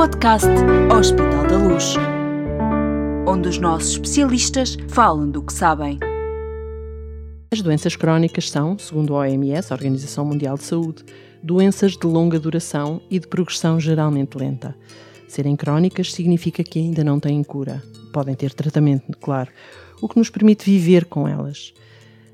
podcast Hospital da Luz, onde os nossos especialistas falam do que sabem. As doenças crónicas são, segundo a OMS, a Organização Mundial de Saúde, doenças de longa duração e de progressão geralmente lenta. Serem crónicas significa que ainda não têm cura. Podem ter tratamento, claro, o que nos permite viver com elas.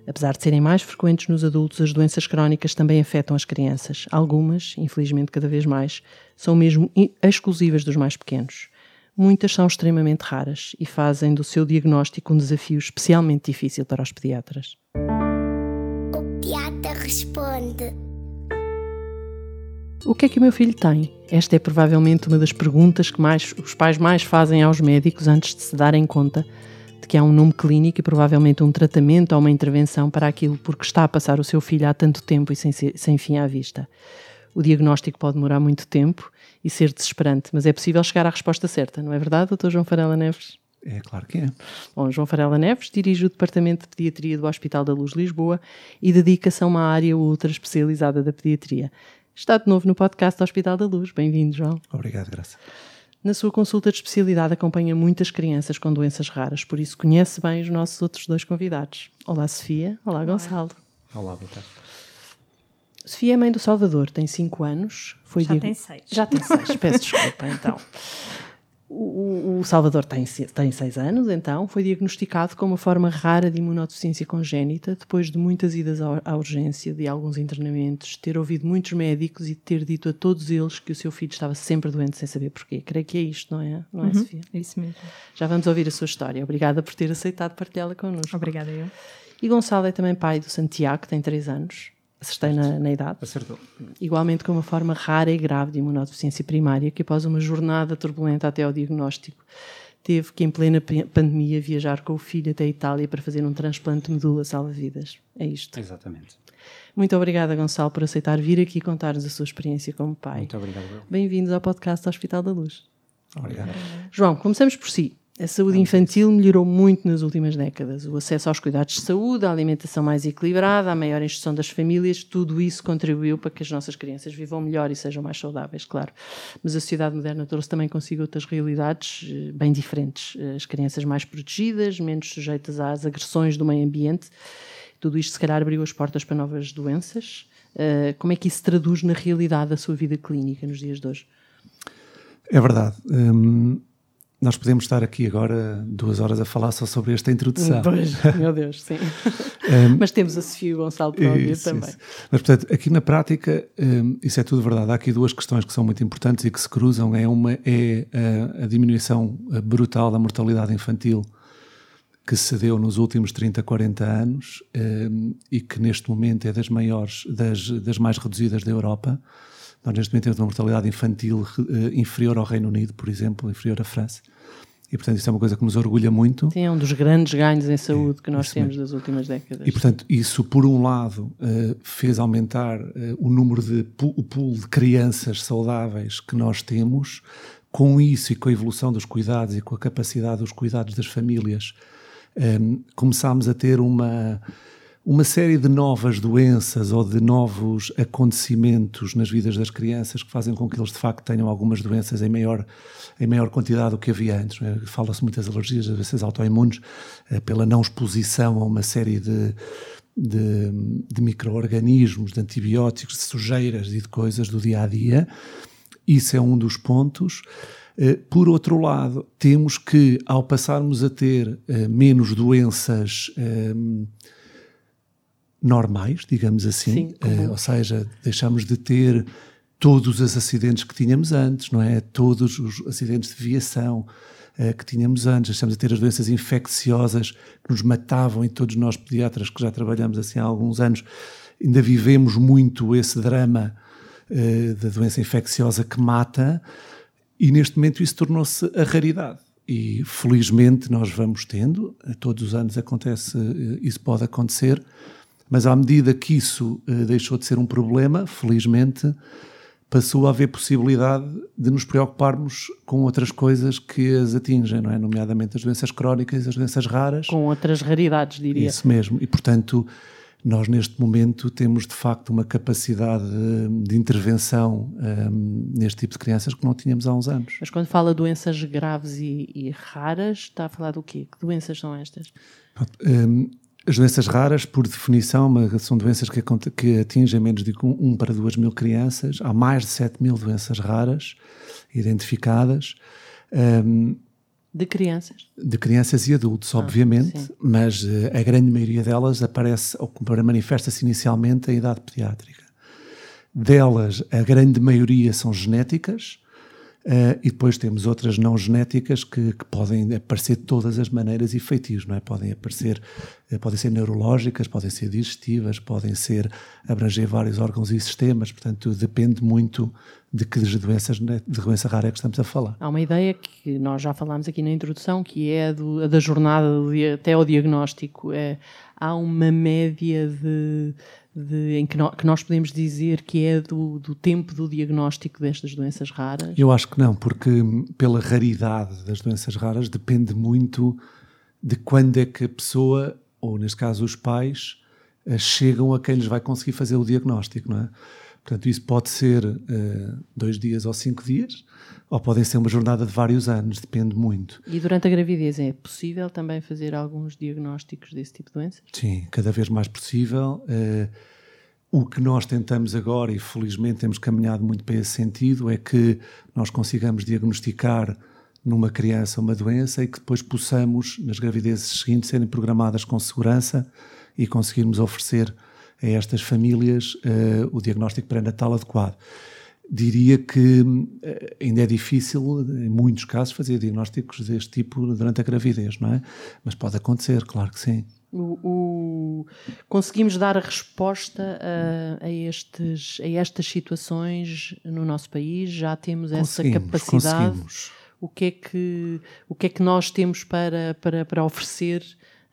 Apesar de serem mais frequentes nos adultos, as doenças crónicas também afetam as crianças. Algumas, infelizmente cada vez mais, são mesmo exclusivas dos mais pequenos. Muitas são extremamente raras e fazem do seu diagnóstico um desafio especialmente difícil para os pediatras. O pediatra responde. O que é que o meu filho tem? Esta é provavelmente uma das perguntas que mais, os pais mais fazem aos médicos antes de se darem conta de que há um nome clínico e provavelmente um tratamento ou uma intervenção para aquilo porque está a passar o seu filho há tanto tempo e sem, sem fim à vista. O diagnóstico pode demorar muito tempo e ser desesperante, mas é possível chegar à resposta certa, não é verdade, Dr. João Farela Neves? É claro que é. Bom, João Farela Neves dirige o Departamento de Pediatria do Hospital da Luz Lisboa e dedica-se a uma área ultra especializada da pediatria. Está de novo no podcast do Hospital da Luz. Bem-vindo, João. Obrigado, Graça. Na sua consulta de especialidade acompanha muitas crianças com doenças raras, por isso conhece bem os nossos outros dois convidados. Olá, Sofia. Olá, Gonçalo. Olá, boa tarde. Sofia é mãe do Salvador, tem 5 anos. Foi Já tem 6. Já tem 6, peço desculpa, então. O, o, Salvador tem, tem seis anos, então, foi diagnosticado com uma forma rara de imunodeficiência congénita, depois de muitas idas à, à urgência, de alguns internamentos, ter ouvido muitos médicos e ter dito a todos eles que o seu filho estava sempre doente sem saber porquê. Creio que é isto, não é, não é uhum, Sofia? É isso mesmo. Já vamos ouvir a sua história. Obrigada por ter aceitado partilhá-la connosco. Obrigada eu. E Gonçalo é também pai do Santiago, que tem três anos. Acertei na, na, idade. Acertou. Igualmente com uma forma rara e grave de imunodeficiência primária, que após uma jornada turbulenta até ao diagnóstico, teve que, em plena pandemia, viajar com o filho até a Itália para fazer um transplante de medula salva-vidas. É isto. Exatamente. Muito obrigada, Gonçalo, por aceitar vir aqui contar-nos a sua experiência como pai. Muito obrigado. Bem-vindos ao podcast Hospital da Luz. Obrigado. João, começamos por si. A saúde infantil melhorou muito nas últimas décadas. O acesso aos cuidados de saúde, a alimentação mais equilibrada, a maior instrução das famílias, tudo isso contribuiu para que as nossas crianças vivam melhor e sejam mais saudáveis, claro. Mas a sociedade moderna trouxe também consigo outras realidades eh, bem diferentes. As crianças mais protegidas, menos sujeitas às agressões do meio ambiente. Tudo isto, se calhar, abriu as portas para novas doenças. Eh, como é que isso se traduz na realidade da sua vida clínica nos dias de hoje? É verdade. Hum nós podemos estar aqui agora duas horas a falar só sobre esta introdução. Pois, meu Deus, sim. um, Mas temos a Sofia Gonçalo para ouvir isso, também. Isso. Mas, portanto, aqui na prática, um, isso é tudo verdade. Há aqui duas questões que são muito importantes e que se cruzam. É uma é a, a diminuição brutal da mortalidade infantil que se deu nos últimos 30, 40 anos um, e que neste momento é das maiores, das, das mais reduzidas da Europa. Nós, neste momento, temos uma mortalidade infantil uh, inferior ao Reino Unido, por exemplo, inferior à França. E, portanto, isso é uma coisa que nos orgulha muito. Sim, é um dos grandes ganhos em saúde é, que nós temos mesmo. das últimas décadas. E, portanto, isso, por um lado, uh, fez aumentar uh, o número de o pool de crianças saudáveis que nós temos. Com isso e com a evolução dos cuidados e com a capacidade dos cuidados das famílias, começámos a ter uma uma série de novas doenças ou de novos acontecimentos nas vidas das crianças que fazem com que eles de facto tenham algumas doenças em maior, em maior quantidade do que havia antes. É? Fala-se muitas alergias, doenças autoimunes, eh, pela não exposição a uma série de, de, de micro-organismos, de antibióticos, de sujeiras e de coisas do dia a dia. Isso é um dos pontos. Eh, por outro lado, temos que, ao passarmos a ter eh, menos doenças normais, digamos assim, Sim, uh, ou seja, deixamos de ter todos os acidentes que tínhamos antes, não é? Todos os acidentes de viação uh, que tínhamos antes, deixamos de ter as doenças infecciosas que nos matavam e todos nós pediatras que já trabalhamos assim há alguns anos ainda vivemos muito esse drama uh, da doença infecciosa que mata e neste momento isso tornou-se a raridade. E felizmente nós vamos tendo, todos os anos acontece, isso pode acontecer, mas à medida que isso uh, deixou de ser um problema, felizmente, passou a haver possibilidade de nos preocuparmos com outras coisas que as atingem, não é? Nomeadamente as doenças crónicas e as doenças raras. Com outras raridades, diria. Isso mesmo. E, portanto, nós neste momento temos de facto uma capacidade de intervenção um, neste tipo de crianças que não tínhamos há uns anos. Mas quando fala doenças graves e, e raras, está a falar do quê? Que doenças são estas? Um, as doenças raras, por definição, são doenças que, que atingem menos de 1 para 2 mil crianças. Há mais de 7 mil doenças raras identificadas. Um, de crianças? De crianças e adultos, ah, obviamente, sim. mas uh, a grande maioria delas aparece ou manifesta-se inicialmente em idade pediátrica. Delas, a grande maioria são genéticas, Uh, e depois temos outras não genéticas que, que, podem aparecer de todas as maneiras e feitios, não é? Podem aparecer, uh, podem ser neurológicas, podem ser digestivas, podem ser abranger vários órgãos e sistemas, portanto depende muito de que doenças de doença rara é que estamos a falar. Há uma ideia que nós já falámos aqui na introdução, que é do, da jornada até ao diagnóstico. É, há uma média de de, em que, no, que, nós podemos dizer que é do, do, tempo do diagnóstico destas doenças raras? Eu acho que não, porque pela raridade das doenças raras depende muito de quando é que a pessoa, ou neste caso os pais, eh, chegam a quem lhes vai conseguir fazer o diagnóstico, não é? Portanto, isso pode ser uh, dois dias ou cinco dias, ou podem ser uma jornada de vários anos, depende muito. E durante a gravidez é possível também fazer alguns diagnósticos desse tipo de doenças? Sim, cada vez mais possível. Uh, o que nós tentamos agora, e felizmente temos caminhado muito para esse sentido, é que nós consigamos diagnosticar numa criança uma doença e que depois possamos, nas gravidezes seguintes, serem programadas com segurança e conseguirmos oferecer a estas famílias uh, o diagnóstico pré-natal adequado diria que eh, ainda é difícil, em muitos casos, fazer diagnósticos deste tipo durante a gravidez, não é? Mas pode acontecer, claro que sim. O, o, conseguimos dar a resposta a, a, estes, a estas situações no nosso país? Já temos essa capacidade? Conseguimos. O que, é que, o que é que nós temos para, para, para oferecer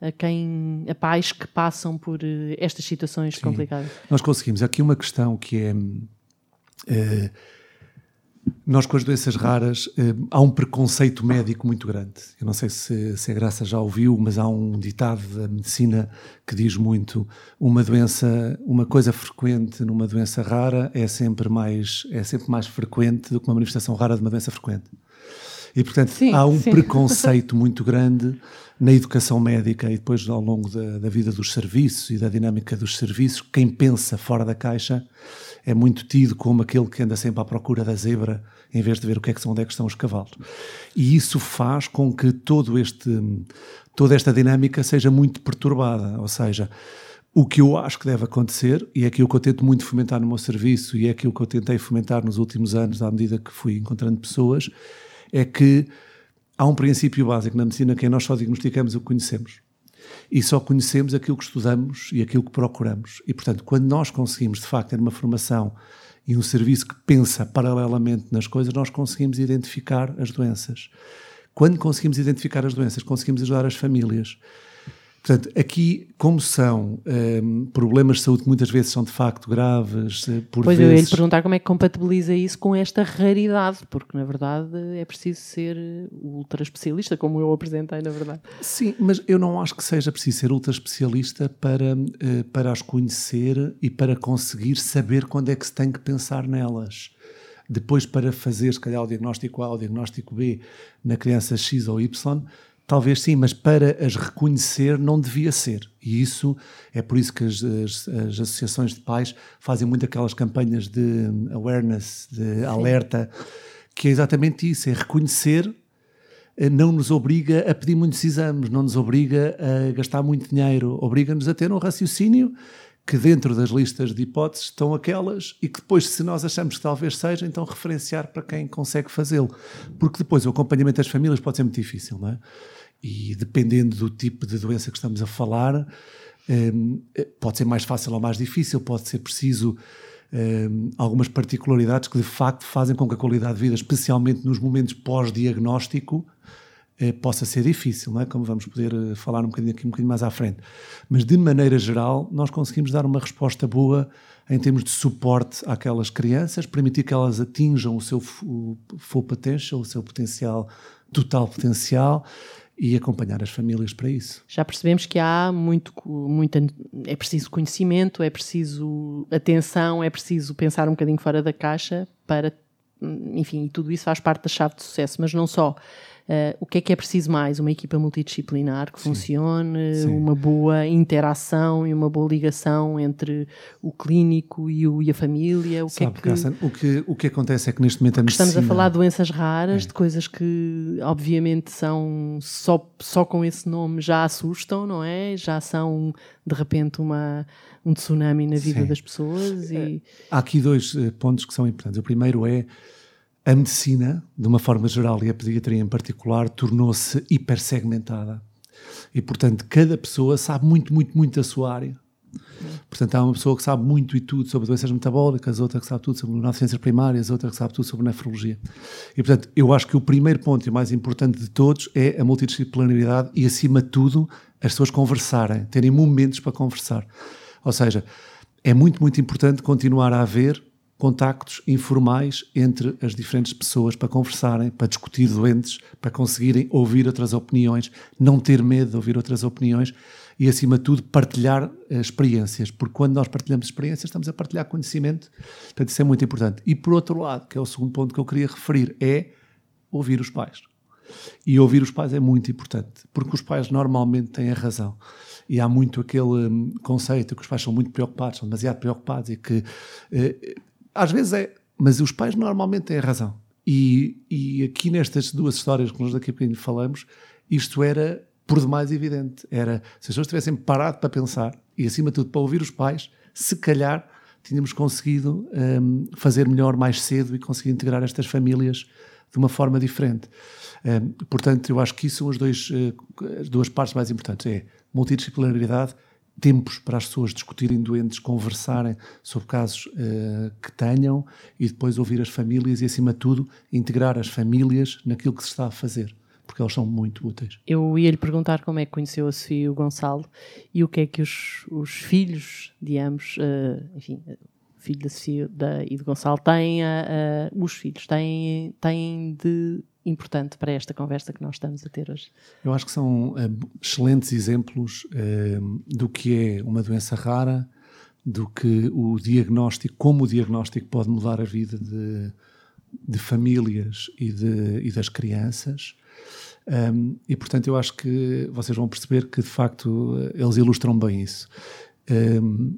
a quem a pais que passam por eh, estas situações Sim. complicadas? Nós conseguimos. Aqui uma questão que é eh, nós, com as doenças raras, eh, há um preconceito médico muito grande. Eu não sei se, se a Graça já ouviu, mas há um ditado da medicina que diz muito: uma doença, uma coisa frequente numa doença rara é sempre mais, é sempre mais frequente do que uma manifestação rara de uma doença frequente. E, portanto, sim, há um sim. preconceito muito grande na educação médica e depois ao longo da, da, vida dos serviços e da dinâmica dos serviços. Quem pensa fora da caixa é muito tido como aquele que anda sempre à procura da zebra em vez de ver o que é que são, onde é que estão os cavalos. E isso faz com que todo este, toda esta dinâmica seja muito perturbada, ou seja, o que eu acho que deve acontecer, e é aquilo que eu tento muito fomentar no meu serviço, e é aquilo que eu tentei fomentar nos últimos anos, à medida que fui encontrando pessoas, é que há um princípio básico na medicina que é nós só diagnosticamos o que conhecemos e só conhecemos aquilo que estudamos e aquilo que procuramos. E, portanto, quando nós conseguimos, de facto, ter uma formação e um serviço que pensa paralelamente nas coisas, nós conseguimos identificar as doenças. Quando conseguimos identificar as doenças, conseguimos ajudar as famílias. Portanto, aqui, como são um, problemas de saúde que muitas vezes são de facto graves, eh, por pois vezes... eu ia lhe perguntar como é que compatibiliza isso com esta raridade, porque na verdade é preciso ser ultra especialista, como eu apresentei, na verdade. Sim, mas eu não acho que seja preciso ser ultra especialista para, uh, para as conhecer e para conseguir saber quando é que se tem que pensar nelas. Depois, para fazer, se calhar, o diagnóstico A ou o diagnóstico B na criança X ou Y, Talvez sim, mas para as reconhecer não devia ser. E isso é por isso que as, as, as associações de pais fazem muito aquelas campanhas de awareness, de sim. alerta, que é exatamente isso: é reconhecer, eh, não nos obriga a pedir muitos exames, não nos obriga a gastar muito dinheiro, obriga-nos a ter um raciocínio que dentro das listas de hipóteses estão aquelas e que depois, se nós achamos que talvez seja, então referenciar para quem consegue fazê-lo. Porque depois o acompanhamento das famílias pode ser muito difícil, não é? E dependendo do tipo de doença que estamos a falar, um, pode ser mais fácil ou mais difícil, pode ser preciso um, algumas particularidades que de facto fazem com que a qualidade de vida, especialmente nos momentos pós-diagnóstico, eh, possa ser difícil, não é? como vamos poder eh, falar um bocadinho aqui um bocadinho mais à frente. Mas de maneira geral, nós conseguimos dar uma resposta boa em termos de suporte àquelas crianças, permitir que elas atinjam o seu full potential, o seu potencial, total potencial, e acompanhar as famílias para isso. Já percebemos que há muito, muito é preciso conhecimento, é preciso atenção, é preciso pensar um bocadinho fora da caixa para, enfim, tudo isso faz parte da chave de sucesso, mas não só. Uh, o que é que é preciso mais? Uma equipa multidisciplinar que Sim. funcione, Sim. uma boa interação e uma boa ligação entre o clínico e, o, e a família. O Sabe, que, é que... o que o que acontece é que neste momento a medicina... Estamos a falar de doenças raras, é. de coisas que obviamente são só, só com esse nome já assustam, não é? Já são de repente uma, um tsunami na vida Sim. das pessoas. E... Há aqui dois eh, pontos que são importantes. O primeiro é a medicina, de uma forma geral, e a pediatria em particular, tornou-se hipersegmentada. E, portanto, cada pessoa sabe muito, muito, muito da sua área. Portanto, há uma pessoa que sabe muito e tudo sobre doenças metabólicas, outra que sabe tudo sobre neurociências primárias, outra que sabe tudo sobre nefrologia. E, portanto, eu acho que o primeiro ponto e mais importante de todos é a multidisciplinaridade e, acima de tudo, as pessoas conversarem, terem momentos para conversar. Ou seja, é muito, muito importante continuar a haver contactos informais entre as diferentes pessoas para conversarem, para discutir doentes, para conseguirem ouvir outras opiniões, não ter medo de ouvir outras opiniões e, acima de tudo, partilhar eh, experiências, porque quando nós partilhamos experiências, estamos a partilhar conhecimento, portanto, isso é muito importante. E, por outro lado, que é o segundo ponto que eu queria referir, é ouvir os pais. E ouvir os pais é muito importante, porque os pais normalmente têm a razão e há muito aquele hum, conceito que os pais são muito preocupados, são demasiado preocupados e que eh, às vezes é, mas os pais normalmente têm razão. E, e aqui nestas duas histórias que nós daqui a pouquinho falamos, isto era por demais evidente. Era, se as pessoas tivessem parado para pensar e, acima de tudo, para ouvir os pais, se calhar tínhamos conseguido um, fazer melhor mais cedo e conseguir integrar estas famílias de uma forma diferente. Um, portanto, eu acho que isso são as, dois, uh, as duas partes mais importantes: é multidisciplinaridade tempos para as pessoas discutirem doentes, conversarem sobre casos uh, que tenham e depois ouvir as famílias e, acima de tudo, integrar as famílias naquilo que se está a fazer, porque elas são muito úteis. Eu ia lhe perguntar como é que conheceu a Sofia e o Gonçalo e o que é que os, os filhos de ambos, uh, enfim, filho da Sofia da, e do Gonçalo têm, uh, os filhos têm, têm de importante para esta conversa que nós estamos a ter hoje? Eu acho que são uh, excelentes exemplos uh, do que é uma doença rara, do que o diagnóstico, como o diagnóstico pode mudar a vida de, de famílias e, de, e das crianças. Um, e portanto, eu acho que vocês vão perceber que de facto eles ilustram bem isso. Um,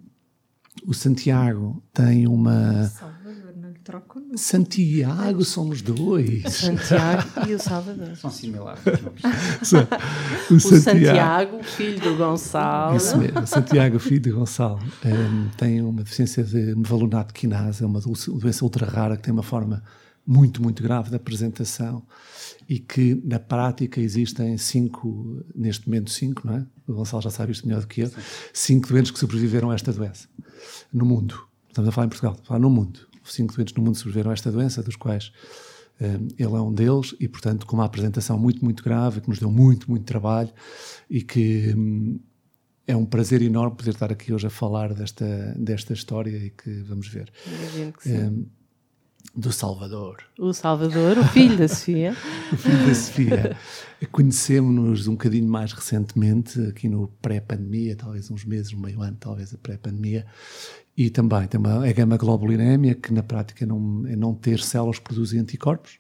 o Santiago tem uma. Troco Santiago somos dois. Santiago e o Salvador. São similares. o, o Santiago, filho do Gonçalo. Isso mesmo, Santiago, filho de Gonçalo, um, ehm, tem uma deficiência de mevalunato quinase, é uma doença ultra rara que tem uma forma muito, muito grave de apresentação e que na prática existem cinco, neste momento cinco, não é? O Gonçalo já sabe isto melhor do que eu, cinco doentes que sobreviveram a esta doença no mundo. Estamos a falar em Portugal, a falar no mundo cinco doentes no mundo sobreviveram a esta doença, dos quais um, ele é um deles, e portanto com uma apresentação muito, muito grave, que nos deu muito, muito trabalho e que um, é um prazer enorme poder estar aqui hoje a falar desta, desta história e que vamos ver. Que um, do Salvador. O Salvador, o filho da Sofia. o filho da Sofia. Conhecemos-nos um bocadinho mais recentemente, aqui no pré-pandemia, talvez uns meses, um meio ano, talvez a pré-pandemia, e também tem uma, a gama globulinémia, que na prática não, é não ter células que produzem anticorpos.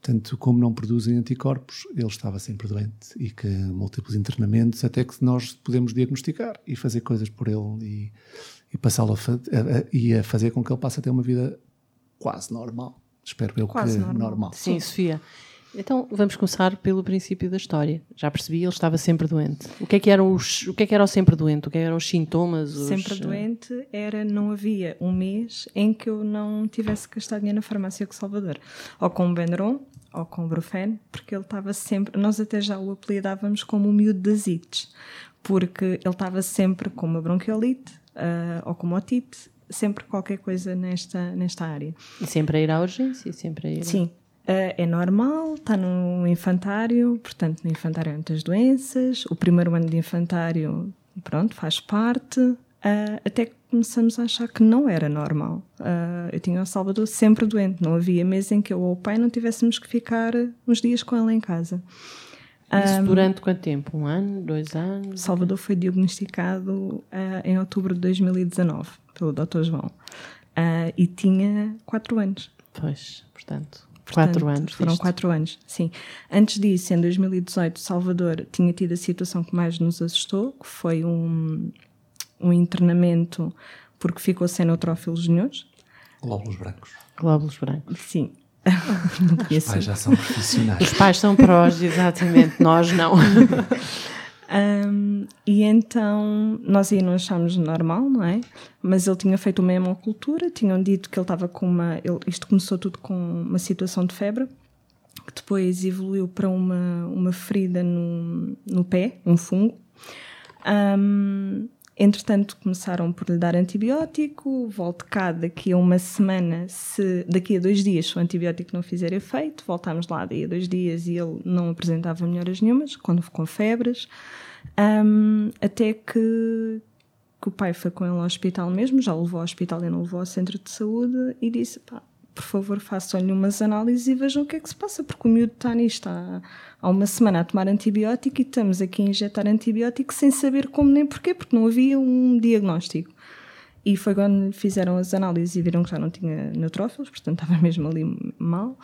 Portanto, como não produzem anticorpos, ele estava sempre doente e que múltiplos internamentos, até que nós podemos diagnosticar e fazer coisas por ele e, e passá-lo a, a, e a fazer com que ele passe a ter uma vida quase normal. Espero eu quase que normal. normal. Sim, Sofia. Então vamos começar pelo princípio da história. Já percebi, ele estava sempre doente. O que é que eram os, o que é que era o sempre doente? O que, é eram os sintomas? Os... Sempre doente era não havia um mês em que eu não tivesse que gastar dinheiro na farmácia com Salvador, ou com o Benuron, ou com o Brufen, porque ele estava sempre. Nós até já o apelidávamos como o miúdo das ites, porque ele estava sempre com uma bronquiolite uh, ou com uma otite sempre qualquer coisa nesta, nesta área. E sempre a ir à urgência? Sempre a ir... Sim, Uh, é normal, está no infantário, portanto, no infantário há muitas doenças. O primeiro ano de infantário, pronto, faz parte. Uh, até que começamos a achar que não era normal. Uh, eu tinha o Salvador sempre doente, não havia mês em que eu ou o pai não tivéssemos que ficar uns dias com ele em casa. Isso durante quanto tempo? Um ano? Dois anos? Salvador foi diagnosticado uh, em outubro de 2019 pelo Dr. João uh, e tinha quatro anos. Pois, portanto, Portanto, quatro anos. Foram disto. quatro anos, sim. Antes disso, em 2018, Salvador tinha tido a situação que mais nos assustou, que foi um, um internamento porque ficou sem neutrófilos nenhuns. Glóbulos brancos. Glóbulos brancos. Sim. Não Os pais já são profissionais. Os pais são prós, exatamente, nós não. Um, e então nós aí não achámos normal, não é? Mas ele tinha feito uma hemocultura, tinham dito que ele estava com uma. ele- isto começou tudo com uma situação de febre, que depois evoluiu para uma, uma ferida no, no pé, um fungo. Um, entretanto, começaram por lhe dar antibiótico. Volte cá daqui a uma semana, se daqui a dois dias, se o antibiótico não fizer efeito. Voltámos lá daí a dois dias e ele não apresentava melhoras nenhumas, quando com febres. Um, até que, que o pai foi com ele ao hospital mesmo, já o levou ao hospital e não levou ao centro de saúde e disse: pá, por favor, façam-lhe umas análises e vejam o que é que se passa, porque o miúdo está nisto há, há uma semana a tomar antibiótico e estamos aqui a injetar antibiótico sem saber como nem porquê, porque não havia um diagnóstico. E foi quando fizeram as análises e viram que já não tinha neutrófilos, portanto estava mesmo ali mal.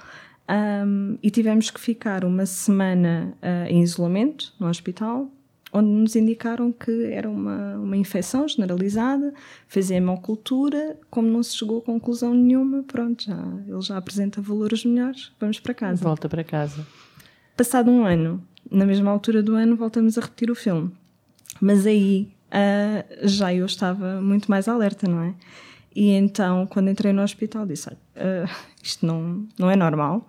Um, e tivemos que ficar uma semana ah, em isolamento no hospital, onde nos indicaram que era uma, uma infecção generalizada, fez a hemocultura, como não se chegou a conclusão nenhuma, pronto, já, ele já apresenta valores melhores, vamos para casa. Volta para casa. Passado um ano, na mesma altura do ano, voltamos a repetir o filme. Mas aí ah, já eu estava muito mais alerta, não é? E então, quando entrei no hospital, disse: ah, isto não, não é normal,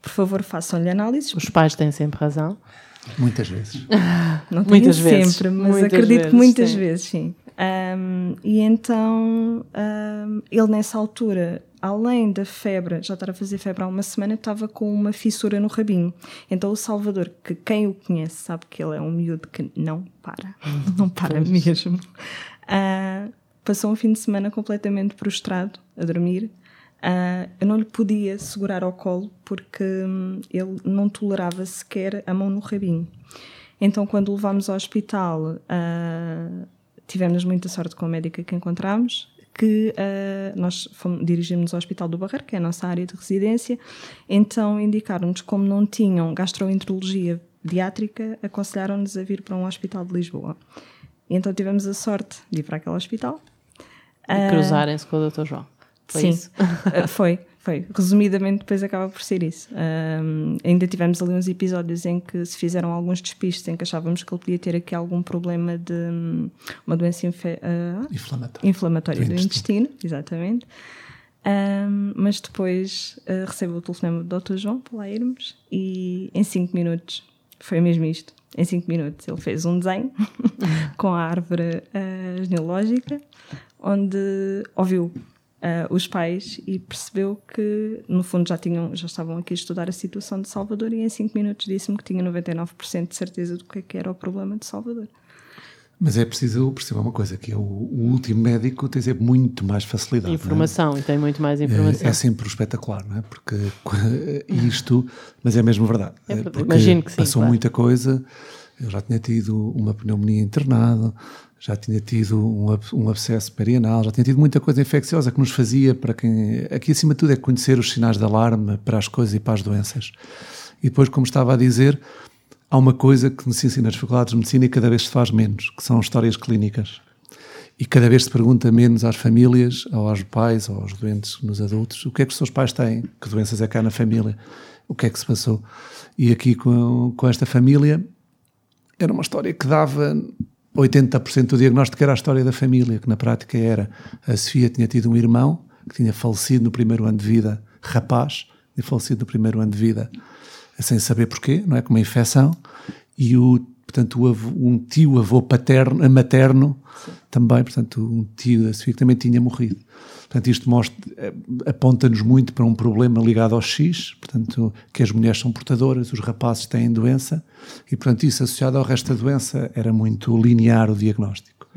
por favor, façam-lhe análises. Os pais têm sempre razão. Muitas vezes. Não Muitas vezes. sempre, mas Muitas acredito vezes, que muitas sim. vezes, sim. Ahm, e então, ahm, ele nessa altura, além da febre, já estar a fazer febre há uma semana, estava com uma fissura no rabinho. Então o Salvador, que quem o conhece sabe que ele é um miúdo que não para, não para mesmo. Ah, passou um fim de semana completamente prostrado, a dormir. Ah, eu não lhe podia segurar ao colo porque hum, ele não tolerava sequer a mão no rabinho. Então, quando o levámos ao hospital, ah, tivemos muita sorte com a médica que encontramos, que ah, nós fomos, dirigimos ao Hospital do Barreiro, que é a nossa área de residência, então indicaram-nos como não tinham gastroenterologia pediátrica, aconselharam-nos a vir para um hospital de Lisboa. E então tivemos a sorte de ir para aquele hospital. E cruzarem-se com o Dr. João. Foi Sim, isso? Uh, foi, foi. Resumidamente, depois acaba por ser isso. Um, ainda tivemos ali uns episódios em que se fizeram alguns despistes em que achávamos que ele podia ter aqui algum problema de hum, uma doença infe- uh, Inflamatório. inflamatória Do do, intestino. exatamente. Um, mas depois uh, recebo o telefonema do Dr. João para lá irmos e em 5 minutos, foi mesmo isto, em 5 minutos ele fez um desenho com a árvore uh, genealógica onde ouviu uh, os pais e percebeu que no fundo já, tinham, já estavam aqui a estudar a situação de Salvador e em 5 minutos disse-me que tinha 99% de certeza do que, é que era o problema de Salvador. Mas é preciso perceber uma coisa, que é o, o último médico tem sempre muito mais facilidade. é? Informação, e tem muito mais É, informação. é sempre espetacular, não é? Porque isto, mas é mesmo verdade. É. Porque Imagino que sim, Passou claro. muita coisa. Eu já tinha tido uma pneumonia internado, já tinha tido um, um abscesso perianal, já tinha tido muita coisa infecciosa que nos fazia para quem. Aqui acima de tudo é conhecer os sinais de alarme para as coisas e para as doenças. E depois, como estava a dizer, há uma coisa que se ensina nas faculdades de medicina e cada vez se faz menos, que são histórias clínicas. E cada vez se pergunta menos às famílias, ou aos pais, ou aos doentes nos adultos, o que é que os seus pais têm, que doenças é que há na família, o que é que se passou. E aqui com, com esta família, era uma história que dava 80% do diagnóstico era a história da família, que na prática era a Sofia tinha tido um irmão que tinha falecido no primeiro ano de vida, rapaz, tinha falecido no primeiro ano de vida, sem saber porquê, não é? Com uma infecção, e o, portanto, o avô- um tio avô paterno, materno também, portanto, um tio da Sofia que também tinha morrido. Portanto, isto eh, aponta-nos muito para um problema ligado ao X, portanto, que as mulheres são portadoras, os rapazes têm doença, e, portanto, isso associado ao resto da doença era muito linear o diagnóstico.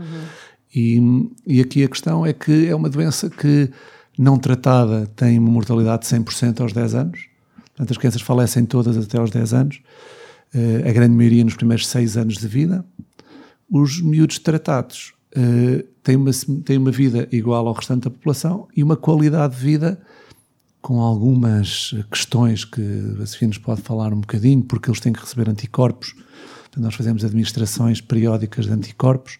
E, e aqui a questão é que é uma doença que, não tratada, tem uma mortalidade de 100% aos 10 anos. Portanto, as crianças falecem todas até aos 10 anos. uh, a grande maioria nos primeiros seis anos de vida. Os miúdos tratados uh, têm, uma, têm uma vida igual ao restante da população e uma qualidade de vida com algumas questões que a Sofia nos pode falar um bocadinho, porque eles têm que receber anticorpos. Então, nós fazemos administrações periódicas de anticorpos.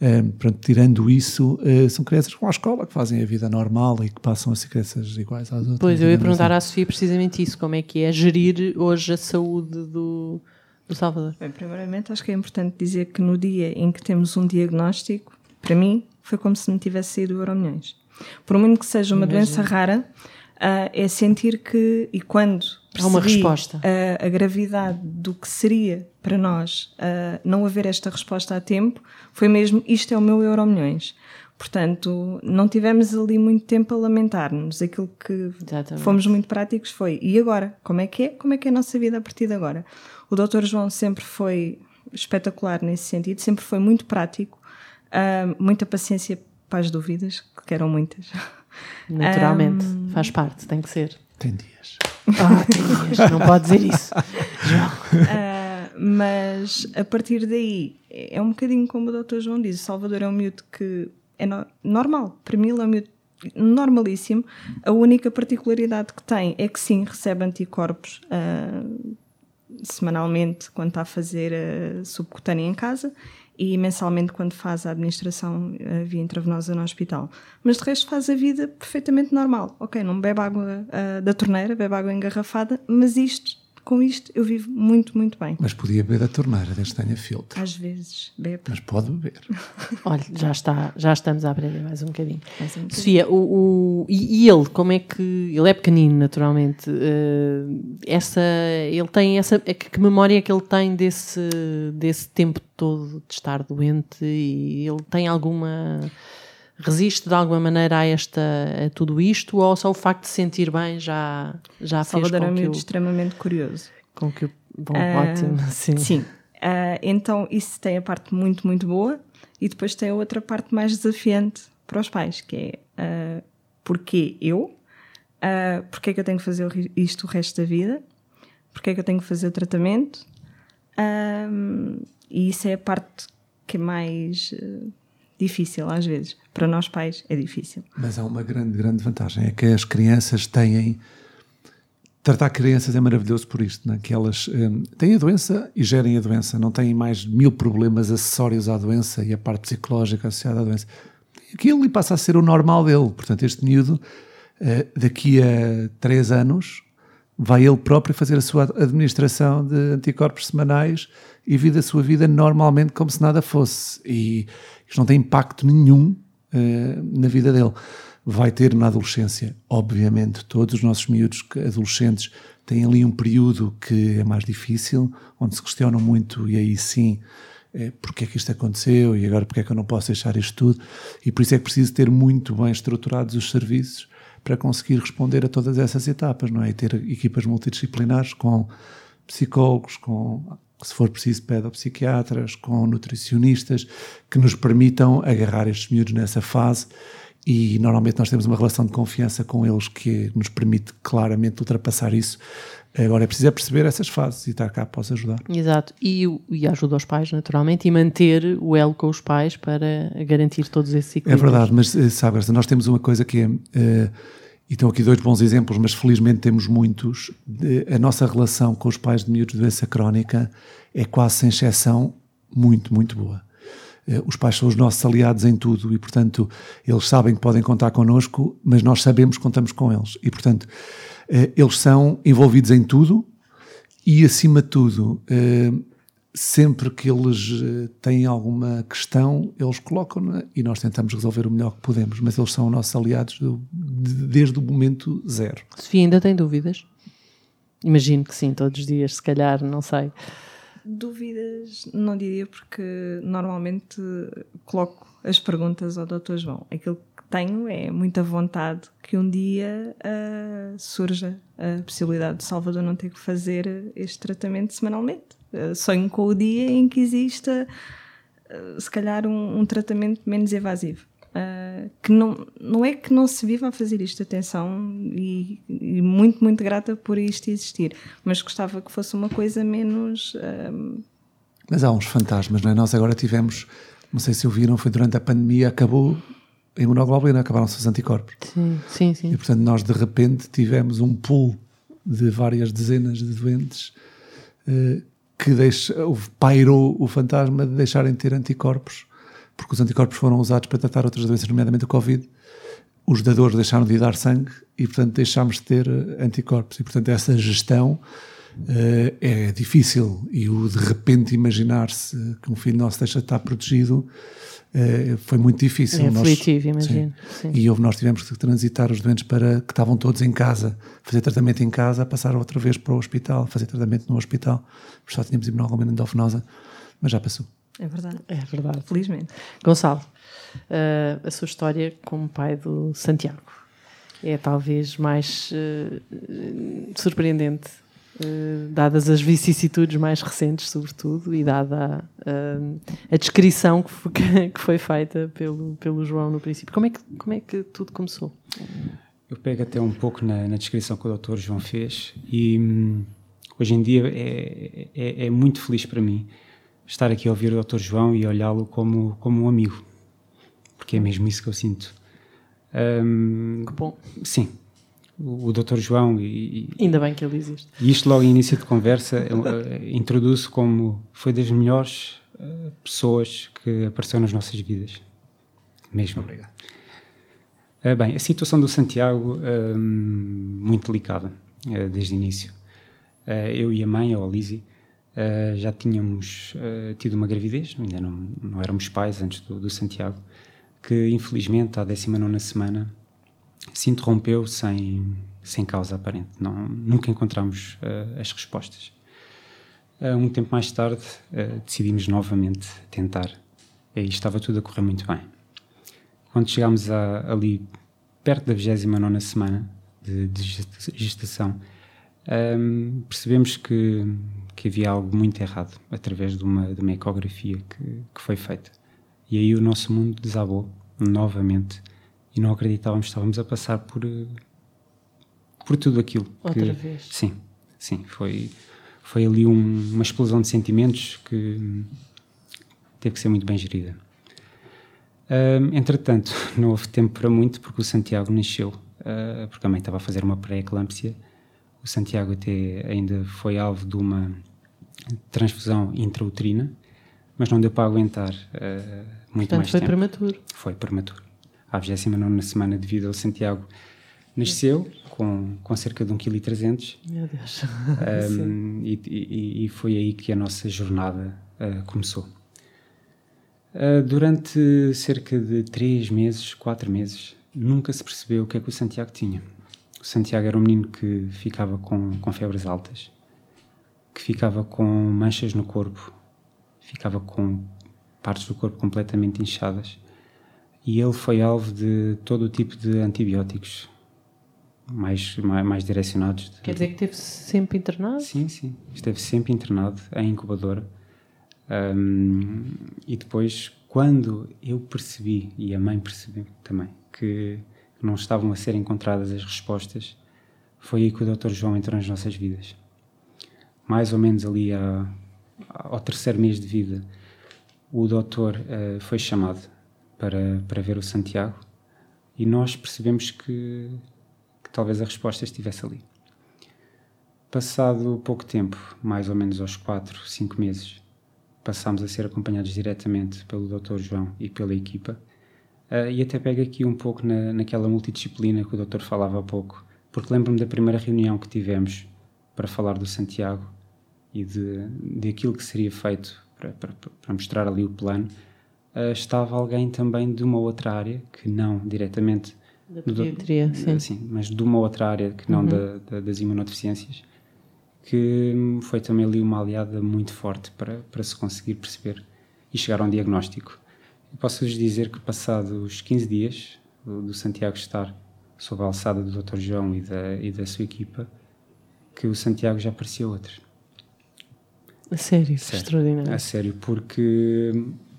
Um, pronto, tirando isso, uh, são crianças com a escola que fazem a vida normal e que passam a ser crianças iguais às outras. Pois, eu ia perguntar assim. à Sofia precisamente isso: como é que é gerir hoje a saúde do, do Salvador? Bem, primeiramente, acho que é importante dizer que no dia em que temos um diagnóstico, para mim, foi como se não tivesse saído o Euromilhões. Por muito que seja uma Imagina. doença rara, uh, é sentir que, e quando Há uma resposta. A, a, gravidade do que seria para nós uh, não haver esta resposta a tempo, foi mesmo isto é o meu euro milhões. Portanto, não tivemos ali muito tempo a lamentar-nos. Aquilo que Exatamente. fomos muito práticos foi e agora? Como é que é? Como é que é a nossa vida a partir de agora? O Dr. João sempre foi espetacular nesse sentido, sempre foi muito prático, uh, muita paciência para as dúvidas, que eram muitas. Naturalmente, um, faz parte, tem que ser. Tem dias. Ah, tem dias, não pode dizer isso. João. Uh, mas a partir daí, é um bocadinho como o Dr. João diz: o Salvador é um miúdo que é no, normal, para mim ele é um miúdo normalíssimo. A única particularidade que tem é que sim, recebe anticorpos uh, semanalmente quando está a fazer a subcutânea em casa e mensalmente quando faz a administração uh, via intravenosa no hospital. Mas de resto faz a vida perfeitamente normal. Ok, não bebe água uh, da torneira, bebe água engarrafada, mas isto com isto eu vivo muito, muito bem. Mas podia beber da torneira, desde que tenha filtro. Às vezes, bebe. Mas pode beber. Olha, já, está, já estamos a aprender mais um bocadinho. Mais um bocadinho. Sofia, o, o e, e, ele, como é que. Ele é pequenino, naturalmente. Uh, essa, ele tem essa. É que, que memória é que ele tem desse, desse tempo todo de estar doente? E ele tem alguma resiste de alguma maneira a, esta, a tudo isto ou só o facto de se sentir bem já, já Salvador fez com é que o, extremamente curioso. Com que o, bom, uh, ótimo, sim. Sim, uh, então isso tem a parte muito, muito boa e depois tem a outra parte mais desafiante para os pais, que é uh, porquê eu, uh, porquê é que eu tenho que fazer isto o resto da vida, porquê é que eu tenho que fazer o tratamento e isso é a parte que é mais difícil às vezes. Para nós pais é difícil. Mas há uma grande, grande vantagem, é que as crianças têm... Tratar crianças é maravilhoso por isto, né? que elas hum, têm a doença e gerem a doença, não têm mais mil problemas acessórios à doença e a parte psicológica associada à doença. Aquilo lhe passa a ser o normal dele. Portanto, este miúdo, uh, daqui a três anos, vai ele próprio fazer a sua administração de anticorpos semanais e vive a sua vida normalmente como se nada fosse. E isto não tem impacto nenhum uh, na vida dele. Vai ter na adolescência, obviamente, todos os nossos miúdos adolescentes têm ali um período que é mais difícil, onde se questionam muito, e aí sim, é, porque é que isto aconteceu e agora porque é que eu não posso deixar isto tudo. E por isso é que preciso ter muito bem estruturados os serviços para conseguir responder a todas essas etapas, não é? E ter equipas multidisciplinares com psicólogos, com se for preciso, pedopsiquiatras, com nutricionistas, que nos permitam agarrar estes miúdos nessa fase e normalmente nós temos uma relação de confiança com eles que nos permite claramente ultrapassar isso. Agora é preciso é perceber essas fases e estar cá para os ajudar. Exato, e, e ajuda os pais naturalmente e manter o elo com os pais para garantir todos esses equilíbrios. É verdade, mas eh, sabe, nós temos uma coisa que é... Uh, e estão aqui dois bons exemplos, mas felizmente temos muitos. A nossa relação com os pais de miúdos de doença crónica é quase sem exceção muito, muito boa. Eh, os pais são os nossos aliados em tudo e, portanto, eles sabem que podem contar connosco, mas nós sabemos que contamos com eles. E, portanto, eh, eles são envolvidos em tudo e, acima de tudo, eh, sempre que eles eh, têm alguma questão, eles colocam e nós tentamos resolver o melhor que podemos, mas eles são nossos aliados do, de, desde o momento zero. Sofia, ainda tem dúvidas? Imagino que sim, todos os dias, se calhar, não sei. Dúvidas não diria, porque normalmente coloco as perguntas ao Dr. João. Aquilo que tenho é muita vontade que um dia uh, surja a possibilidade de Salvador não ter que fazer este tratamento semanalmente sonho com o dia em que exista, uh, se calhar, um, um, tratamento menos evasivo. uh, que não, não é que não se viva a fazer isto, atenção, e, e, muito, muito grata por isto existir, mas gostava que fosse uma coisa menos. Uh, mas há uns fantasmas, não é? Nós agora tivemos, não sei se ouviram, foi durante a pandemia, acabou a imunoglobulina, acabaram-se os anticorpos. Sim, sim, sim. E portanto nós de repente tivemos um pool de várias dezenas de doentes uh, que deixa, pairou o fantasma de deixarem de ter anticorpos, porque os anticorpos foram usados para tratar outras doenças, nomeadamente o Covid. Os dadores deixaram de dar sangue e, portanto, deixámos de ter eh, anticorpos. E, portanto, essa gestão uh, é difícil. E o de repente imaginar-se que um filho nosso deixa de estar protegido uh, foi muito difícil. É aflitivo, imagino. Sim. Sim. E houve, nós tivemos que transitar os doentes para que estavam todos em casa, fazer tratamento em casa, passar outra vez para o hospital, fazer tratamento no hospital. Só tínhamos imunoglobulina endovenosa, mas já passou. É verdade. É verdade. Felizmente. Gonçalo, uh, a sua história como pai do Santiago é talvez mais uh, surpreendente, dadas as vicissitudes mais recentes, sobretudo, e dada a, a descrição que foi, que foi, feita pelo, pelo João no princípio. Como é, que, como é que tudo começou? Eu pego até um pouco na, na descrição que o Dr. João fez e hum, hoje em dia é, é, é muito feliz para mim estar aqui a ouvir o Dr. João e olhá-lo como, como um amigo, porque é mesmo isso que eu sinto. Um, que bom. Sim, o, o Dr. João. E, Ainda bem que ele existe. E isto, logo em início de conversa, uh, introduz como foi das melhores uh, pessoas que apareceu nas nossas vidas. Mesmo. Obrigado. Uh, bem, a situação do Santiago, muito delicada, desde o início. eu e a mãe, a Olise, Uh, já tínhamos uh, tido uma gravidez, ainda não, não éramos pais antes do, do, Santiago, que infelizmente à 19 semana se interrompeu sem, sem causa aparente. Não, nunca encontramos uh, as respostas. um tempo mais tarde decidimos novamente tentar e estava tudo a correr muito bem. Quando chegámos a, ali perto da 29 semana de, de gestação, um, percebemos que que havia algo muito errado através de uma, de uma ecografia que, que foi feita. E aí o nosso mundo desabou novamente e não acreditávamos que estávamos a passar por, por tudo aquilo. Outra que, vez? Sim, sim. Foi, foi ali um, uma explosão de sentimentos que teve que ser muito bem gerida. Uh, entretanto, não houve tempo para muito porque o Santiago nasceu, uh, porque a mãe estava a fazer uma pré-eclâmpsia o Santiago até ainda foi alvo de uma transfusão intrauterina, mas não deu para aguentar uh, muito Portanto, mais foi tempo. prematuro. Foi prematuro. À 29 semana de vida, o Santiago nasceu com, com cerca de 1,3 kg. Meu Deus. Um, e, e, e, foi aí que a nossa jornada uh, começou. Uh, durante cerca de 3 meses, 4 meses, nunca se percebeu o que é que o Santiago tinha. O Santiago era um menino que ficava com, com febres altas, que ficava com manchas no corpo, ficava com partes do corpo completamente inchadas e ele foi alvo de todo o tipo de antibióticos mais, mais, mais direcionados. De... Quer dizer que esteve sempre internado? Sim, sim. Esteve sempre internado em incubadora. Um, e depois, quando eu percebi, e a mãe percebeu também, que não estavam a ser encontradas as respostas, foi aí que o Dr. João entrou nas nossas vidas. Mais ou menos ali a, ao terceiro mês de vida, o doutor uh, foi chamado para, para ver o Santiago e nós percebemos que, que talvez a resposta estivesse ali. Passado pouco tempo, mais ou menos aos 4, 5 meses, passámos a ser acompanhados diretamente pelo Dr. João e pela equipa Uh, e até pega aqui um pouco na, naquela multidisciplina que o doutor falava há pouco, porque lembro-me da primeira reunião que tivemos para falar do Santiago e de, de aquilo que seria feito para, para, para mostrar ali o plano. Uh, estava alguém também de uma outra área, que não diretamente da pediatria, do, sim. sim. mas de uma outra área que não uhum. da, da, das imunodeficiências, que foi também ali uma aliada muito forte para, para se conseguir perceber e chegar a um diagnóstico. Posso-vos dizer que, passados 15 dias do Santiago estar sob a alçada do Dr. João e da, e da sua equipa, que o Santiago já parecia outro. A sério, sério. extraordinário. A sério, porque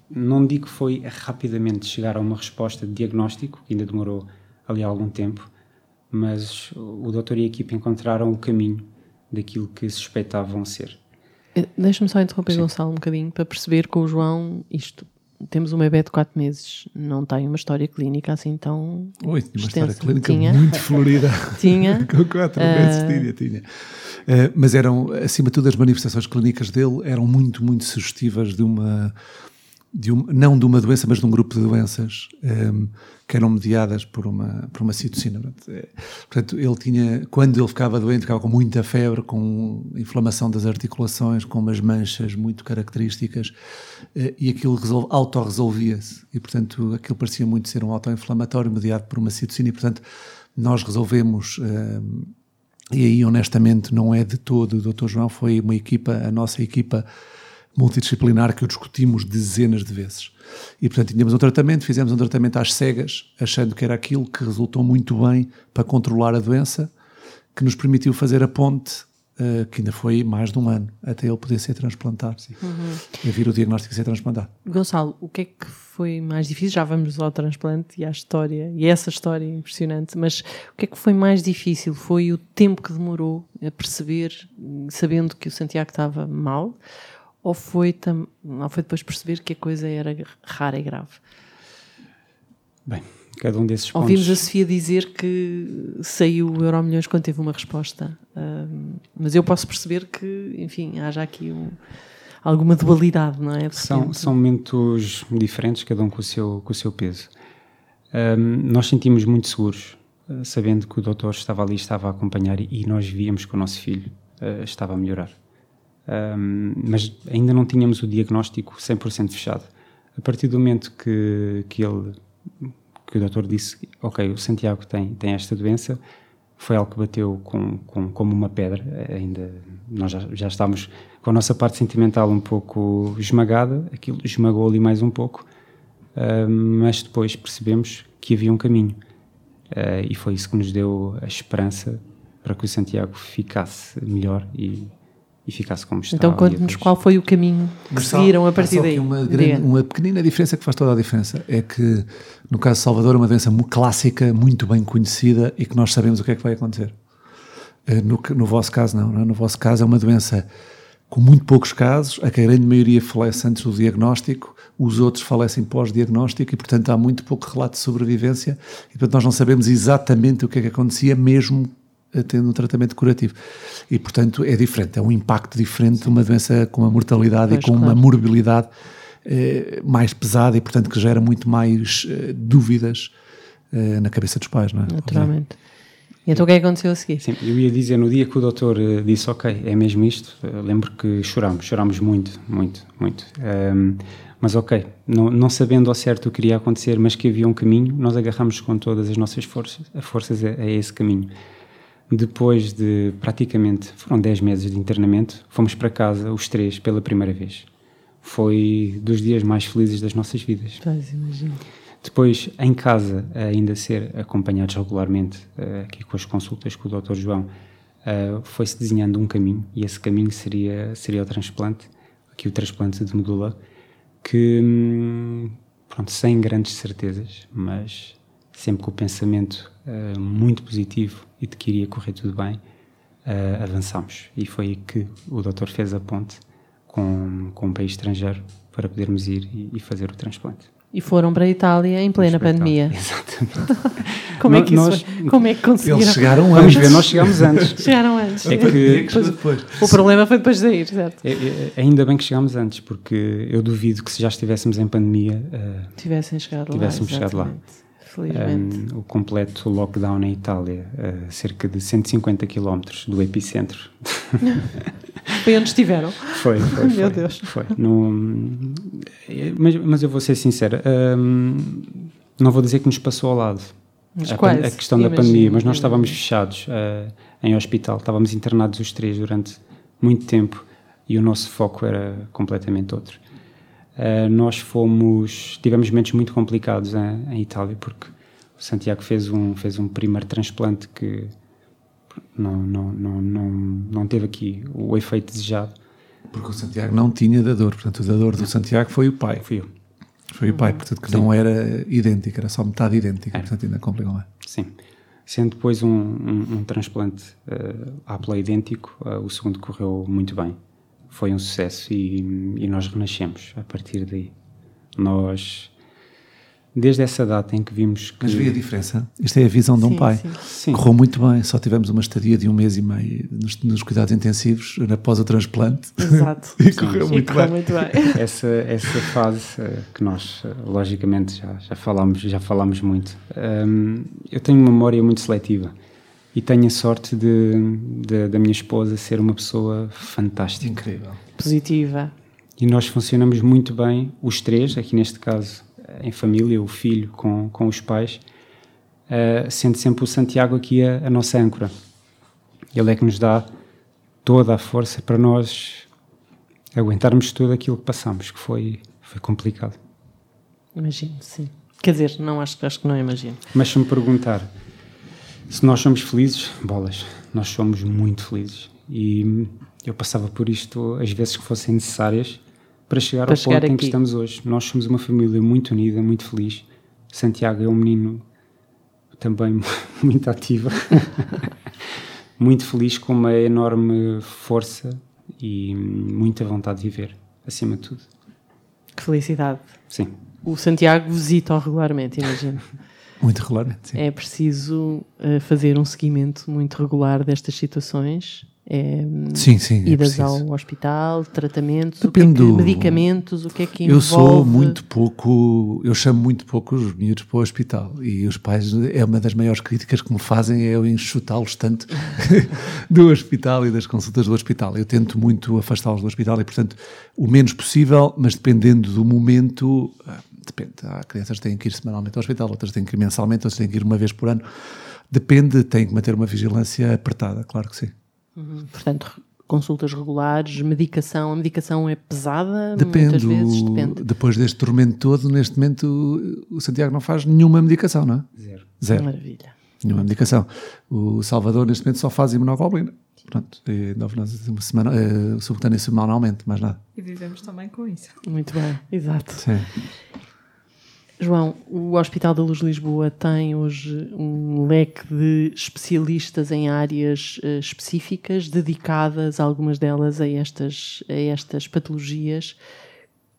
não digo que foi rapidamente chegar a uma resposta de diagnóstico, que ainda demorou ali algum tempo, mas o doutor e a equipe encontraram o caminho daquilo que suspeitavam ser. Eh, deixa-me só interromper, Sim. Gonçalo, um bocadinho, para perceber com o João isto. Temos um bebê de 4 meses, não tem uma história clínica assim tão. Oi, tinha uma história clínica tinha. muito florida. tinha. com 4 uh... meses tinha, tinha. Uh, mas eram, acima de tudo, as manifestações clínicas dele eram muito, muito sugestivas de uma de um, não de uma doença, mas de um grupo de doenças um, ehm, que eram mediadas por uma, por uma citocina. É, portanto, ele tinha, quando ele ficava doente, ficava com muita febre, com inflamação das articulações, com umas manchas muito características, uh, e aquilo autorresolvia-se. E, portanto, aquilo parecia muito ser um autoinflamatório mediado por uma citocina, e, portanto, nós resolvemos. Ehm, e aí, honestamente, não é de todo o Dr. João, foi uma equipa, a nossa equipa multidisciplinar que o discutimos dezenas de vezes. E, portanto, tínhamos um tratamento, fizemos um tratamento às cegas, achando que era aquilo que resultou muito bem para controlar a doença, que nos permitiu fazer a ponte, uh, que ainda foi mais de um ano, até ele poder ser transplantado. Uhum. E vir o diagnóstico de ser transplantado. Gonçalo, o que é que foi mais difícil? Já vamos ao transplante e à história, e essa história é impressionante, mas o que é que foi mais difícil? Foi o tempo que demorou a perceber, sabendo que o Santiago estava mal? Ou foi, tam, ou foi depois perceber que a coisa era rara e grave? Bem, cada um desses pontos... Ouvimos a Sofia dizer que saiu o Euro Milhões quando teve uma resposta, mas eu posso perceber que, enfim, haja aqui um, alguma dualidade, não é? São, são momentos diferentes, cada um com o seu, com o seu peso. Nós sentimos muito seguros, uh, sabendo que o doutor estava ali, estava a acompanhar e, e nós víamos que o nosso filho uh, estava a melhorar um, mas ainda não tínhamos o diagnóstico 100% fechado. A partir do momento que, que ele, que o doutor disse, ok, o Santiago tem, tem esta doença, foi algo que bateu com, com, como uma pedra. Ainda nós já, já estávamos com a nossa parte sentimental um pouco esmagada, aquilo esmagou ali mais um pouco, uh, mas depois percebemos que havia um caminho. Uh, e foi isso que nos deu a esperança para que o Santiago ficasse melhor e e ficasse como está. Então conte-nos qual foi o caminho que Mas seguiram a partir daí. Uma, grande, uma pequenina diferença que faz toda a diferença é que no caso de Salvador é uma doença clássica, muito bem conhecida e que nós sabemos o que é que vai acontecer. Eh, no, no vosso caso não, não é? no vosso caso é uma doença com muito poucos casos, a grande maioria falece antes do diagnóstico, os outros falecem pós-diagnóstico e, portanto, há muito pouco relato de sobrevivência e, portanto, nós não sabemos exatamente o que é que acontecia, mesmo tendo um tratamento curativo. E, portanto, é diferente, é um impacto diferente de uma doença com uma mortalidade pois, e com claro. uma morbilidade eh, mais pesada e, portanto, que gera muito mais eh, dúvidas eh, na cabeça dos pais, não é? Naturalmente. E então o que é que aconteceu a seguir? Sim, eu ia dizer, no dia que o doutor eh, disse, ok, é mesmo isto, eh, lembro que chorámos, chorámos muito, muito, muito. Um, mas ok, não, não, sabendo ao certo o que iria acontecer, mas que havia um caminho, nós agarramos com todas as nossas forças, a forças a, a esse caminho. Depois de praticamente, foram 10 meses de internamento, fomos para casa os três pela primeira vez. Foi dos dias mais felizes das nossas vidas. Pois, imagino. Depois, em casa, ainda ser acompanhados regularmente, eh, aqui com as consultas com o Dr. João, eh, foi-se desenhando um caminho, e esse caminho seria, seria o transplante, aqui o transplante de medula, que, hum, pronto, sem grandes certezas, mas sempre com o pensamento uh, muito positivo e de que iria correr tudo bem, uh, avançamos. E foi aí que o doutor fez a ponte com, com um país estrangeiro para podermos ir e, e fazer o transplante. E foram para a Itália em plena pandemia. Exatamente. como, é que nós, foi? como é que conseguiram? Eles chegaram antes. Vamos ver, nós chegámos antes. chegaram antes. É que, depois, depois. O problema foi depois de sair, certo? É, é, ainda bem que chegámos antes, porque eu duvido que se já estivéssemos em pandemia... Uh, tivessem chegado tivéssemos lá. chegado lá felizmente. Um, o completo lockdown em Itália, a cerca de 150 km do epicentro. foi onde estiveram? Foi, foi. Meu foi, Deus. Foi. No, mas, mas eu vou ser sincero, um, não vou dizer que nos passou ao lado. Mas a, quase, a questão imagino, da pandemia, mas nós estávamos fechados uh, em hospital, estávamos internados os três durante muito tempo e o nosso foco era completamente outro. Uh, nós fomos, tivemos momentos muito complicados em, em, Itália, porque o Santiago fez um, fez um primeiro transplante que não, não, não, não, não teve aqui o efeito desejado. Porque o Santiago não tinha dador, portanto o dador do Santiago foi o pai. Eu. Foi o pai, portanto, que não era idêntica, era só metade idêntica, portanto ainda complicou mais. Sim. Sendo depois um, um, um transplante uh, Apple idêntico, uh, o segundo correu muito bem. Foi um sucesso e, e nós renascemos a partir daí. Nós desde essa data em que vimos que... Mas vi a diferença. Isto é a visão de um Sim, pai. sim. Sim. Correu muito bem, só tivemos uma estadia de um mês e meio nos, nos cuidados intensivos após o transplante. Exato. e correu E muito correu bem. muito bem. essa, essa fase eh, que nós, eh, logicamente, já, já, falámos, já falámos muito. Hum, eu tenho uma memória muito seletiva e tenho a sorte de, de- da minha esposa ser uma pessoa fantástica. Incrível. Positiva. E nós funcionamos muito bem, os três, aqui neste caso, em família, o filho com, com os pais, eh, sendo sempre o Santiago aqui a, a nossa âncora. Ele é que nos dá toda a força para nós aguentarmos tudo aquilo que passamos, que foi, foi complicado. Imagino, sim. Quer dizer, não acho, acho que não imagino. Mas se me perguntar se nós somos felizes, bolas, nós somos muito felizes. E eu passava por isto as vezes que fossem necessárias para chegar Para ao chegar ponto em aqui. que estamos hoje. Nós somos uma família muito unida, muito feliz. Santiago é um menino também muito ativo, muito feliz, com uma enorme força e muita vontade de viver, acima de tudo. Que felicidade. Sim. O Santiago visita-o regularmente, imagino. Muito regularmente, sim. É preciso eh, fazer um seguimento muito regular destas situações. É, Sim, sim. é idas preciso. ao hospital, tratamentos, Depende o que é que- medicamentos, o que é que Eu envolve. sou muito pouco, eu chamo muito pouco os miúdos para o hospital e os pais, é uma das maiores críticas que me fazem é eu enxutá-los tanto do hospital e das consultas do hospital. Eu tento muito afastá-los do hospital e, portanto, o menos possível, mas dependendo do momento, ah, depende. Há crianças que têm que ir semanalmente ao hospital, outras têm que ir mensalmente, outras têm que ir uma vez por ano. Depende, têm que manter uma vigilância apertada, claro que sim. Uhum. Portanto, consultas regulares, medicação. A medicação é pesada, Depende, muitas vezes, depende. depois deste tormento todo, neste momento o Santiago não faz nenhuma medicação, não é? Zero. Zero. Maravilha. Nenhuma medicação. O Salvador, neste momento, só faz imunoglobulina. Pronto, e endovenosa uma semana, uh, subcutânea semanalmente, mais nada. E vivemos também com isso. Muito bem, exato. Sim. João, o Hospital da Luz Lisboa tem hoje um leque de especialistas em áreas eh, específicas, dedicadas, algumas delas, a estas, a estas patologias.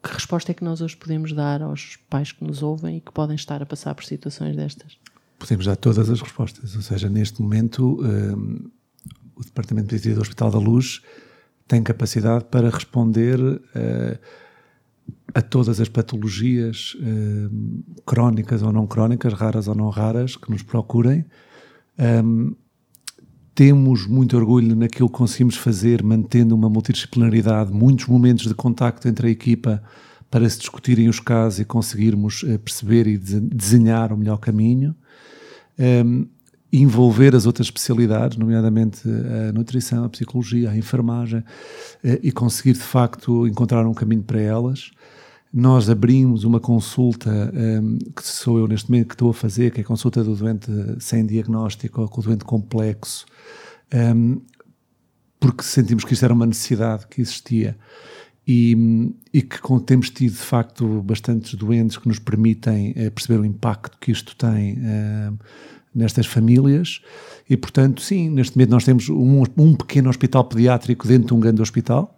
Que resposta é que nós hoje podemos dar aos pais que nos ouvem e que podem estar a passar por situações destas? Podemos dar todas as respostas. Ou seja, neste momento, um, o Departamento de Medicina do Hospital da Luz tem capacidade para responder uh, a todas as patologias um, crónicas ou não crónicas, raras ou não raras, que nos procurem. Um, temos muito orgulho naquilo que conseguimos fazer, mantendo uma multidisciplinaridade, muitos momentos de contacto entre a equipa para se discutirem os casos e conseguirmos eh, perceber e dese- desenhar o melhor caminho. Um, envolver as outras especialidades, nomeadamente a nutrição, a psicologia, a enfermagem, eh, e conseguir de facto encontrar um caminho para elas. Nós abrimos uma consulta, um, que sou eu neste momento que estou a fazer, que é a consulta do doente sem diagnóstico ou com o doente complexo, um, porque sentimos que isto era uma necessidade que existia e, e que temos tido de facto bastantes doentes que nos permitem eh, perceber o impacto que isto tem eh, nestas famílias. E portanto sim, neste momento nós temos um, um pequeno hospital pediátrico dentro de um grande hospital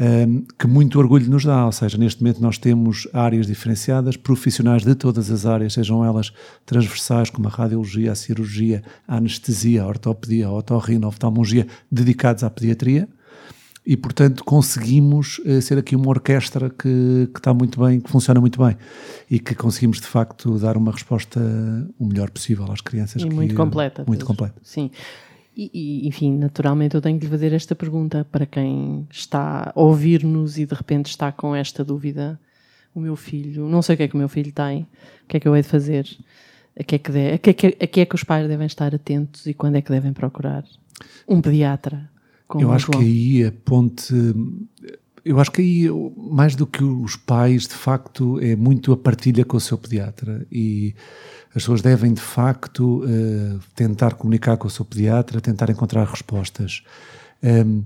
um, que muito orgulho nos dá, ou seja, neste momento nós temos áreas diferenciadas, profissionais de todas as áreas, sejam elas transversais, como a radiologia, a cirurgia, a anestesia, a ortopedia, a otorrino, a oftalmologia, dedicados à pediatria, e portanto conseguimos eh, ser aqui uma orquestra que, que está muito bem, que funciona muito bem, e que conseguimos de facto dar uma resposta o melhor possível às crianças. E que- muito completa. Muito completa. Sim. E, e, enfim, naturalmente eu tenho que lhe fazer esta pergunta para quem está a ouvir-nos e de repente está com esta dúvida. O meu filho, não sei o que é que o meu filho tem, o que é que eu hei de fazer, a que é que, de, a que, é que, a que é que os pais devem estar atentos e quando é que devem procurar um pediatra. Eu acho que João. aí a ponte. Eu acho que aí, mais do que os pais, de facto, é muito a partilha com o seu pediatra. E as pessoas devem, de facto, eh, tentar comunicar com o seu pediatra, tentar encontrar respostas. Ehm,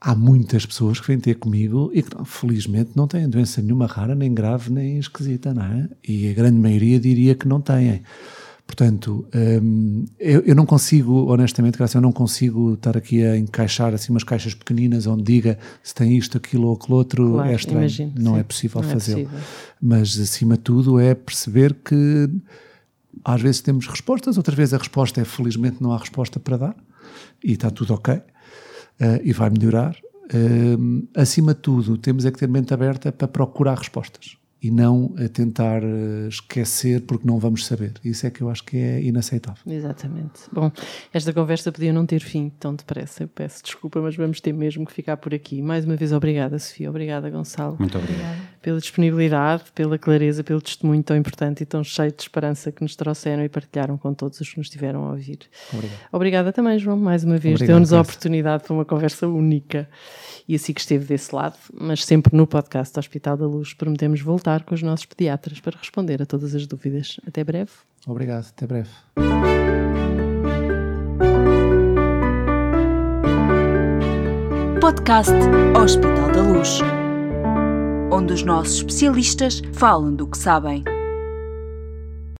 há muitas pessoas que vêm ter comigo e que, felizmente, não têm doença nenhuma rara, nem grave, nem esquisita, não é? E a grande maioria diria que não têm. Portanto, hum, eu, eu, não consigo, honestamente, Graça, eu não consigo estar aqui a encaixar assim umas caixas pequeninas onde diga se tem isto, aquilo ou aquilo outro claro, é estranho. Imagino, não sim, é possível é fazê-lo. Mas, acima de tudo, é perceber que às vezes temos respostas, outras vezes a resposta é felizmente não há resposta para dar e está tudo ok uh, e vai melhorar. Uh, acima de tudo, temos é que ter mente aberta para procurar respostas e não a tentar eh, esquecer porque não vamos saber. Isso é que eu acho que é inaceitável. Exatamente. Bom, esta conversa podia não ter fim tão depressa. Eu peço desculpa, mas vamos ter mesmo que ficar por aqui. Mais uma vez, obrigada, Sofia. Obrigada, Gonçalo. Muito obrigado. Pela disponibilidade, pela clareza, pelo testemunho tão importante e tão cheio de esperança que nos trouxeram e partilharam com todos os que nos estiveram a ouvir. Obrigado. Obrigada também, João, mais uma vez. Deu-nos a oportunidade para uma conversa única e assim que esteve desse lado, mas sempre no podcast Hospital da Luz. Prometemos voltar com os nossos pediatras para responder a todas as dúvidas. Até breve. Obrigado, até breve. Podcast Hospital da Luz, onde os nossos especialistas falam do que sabem.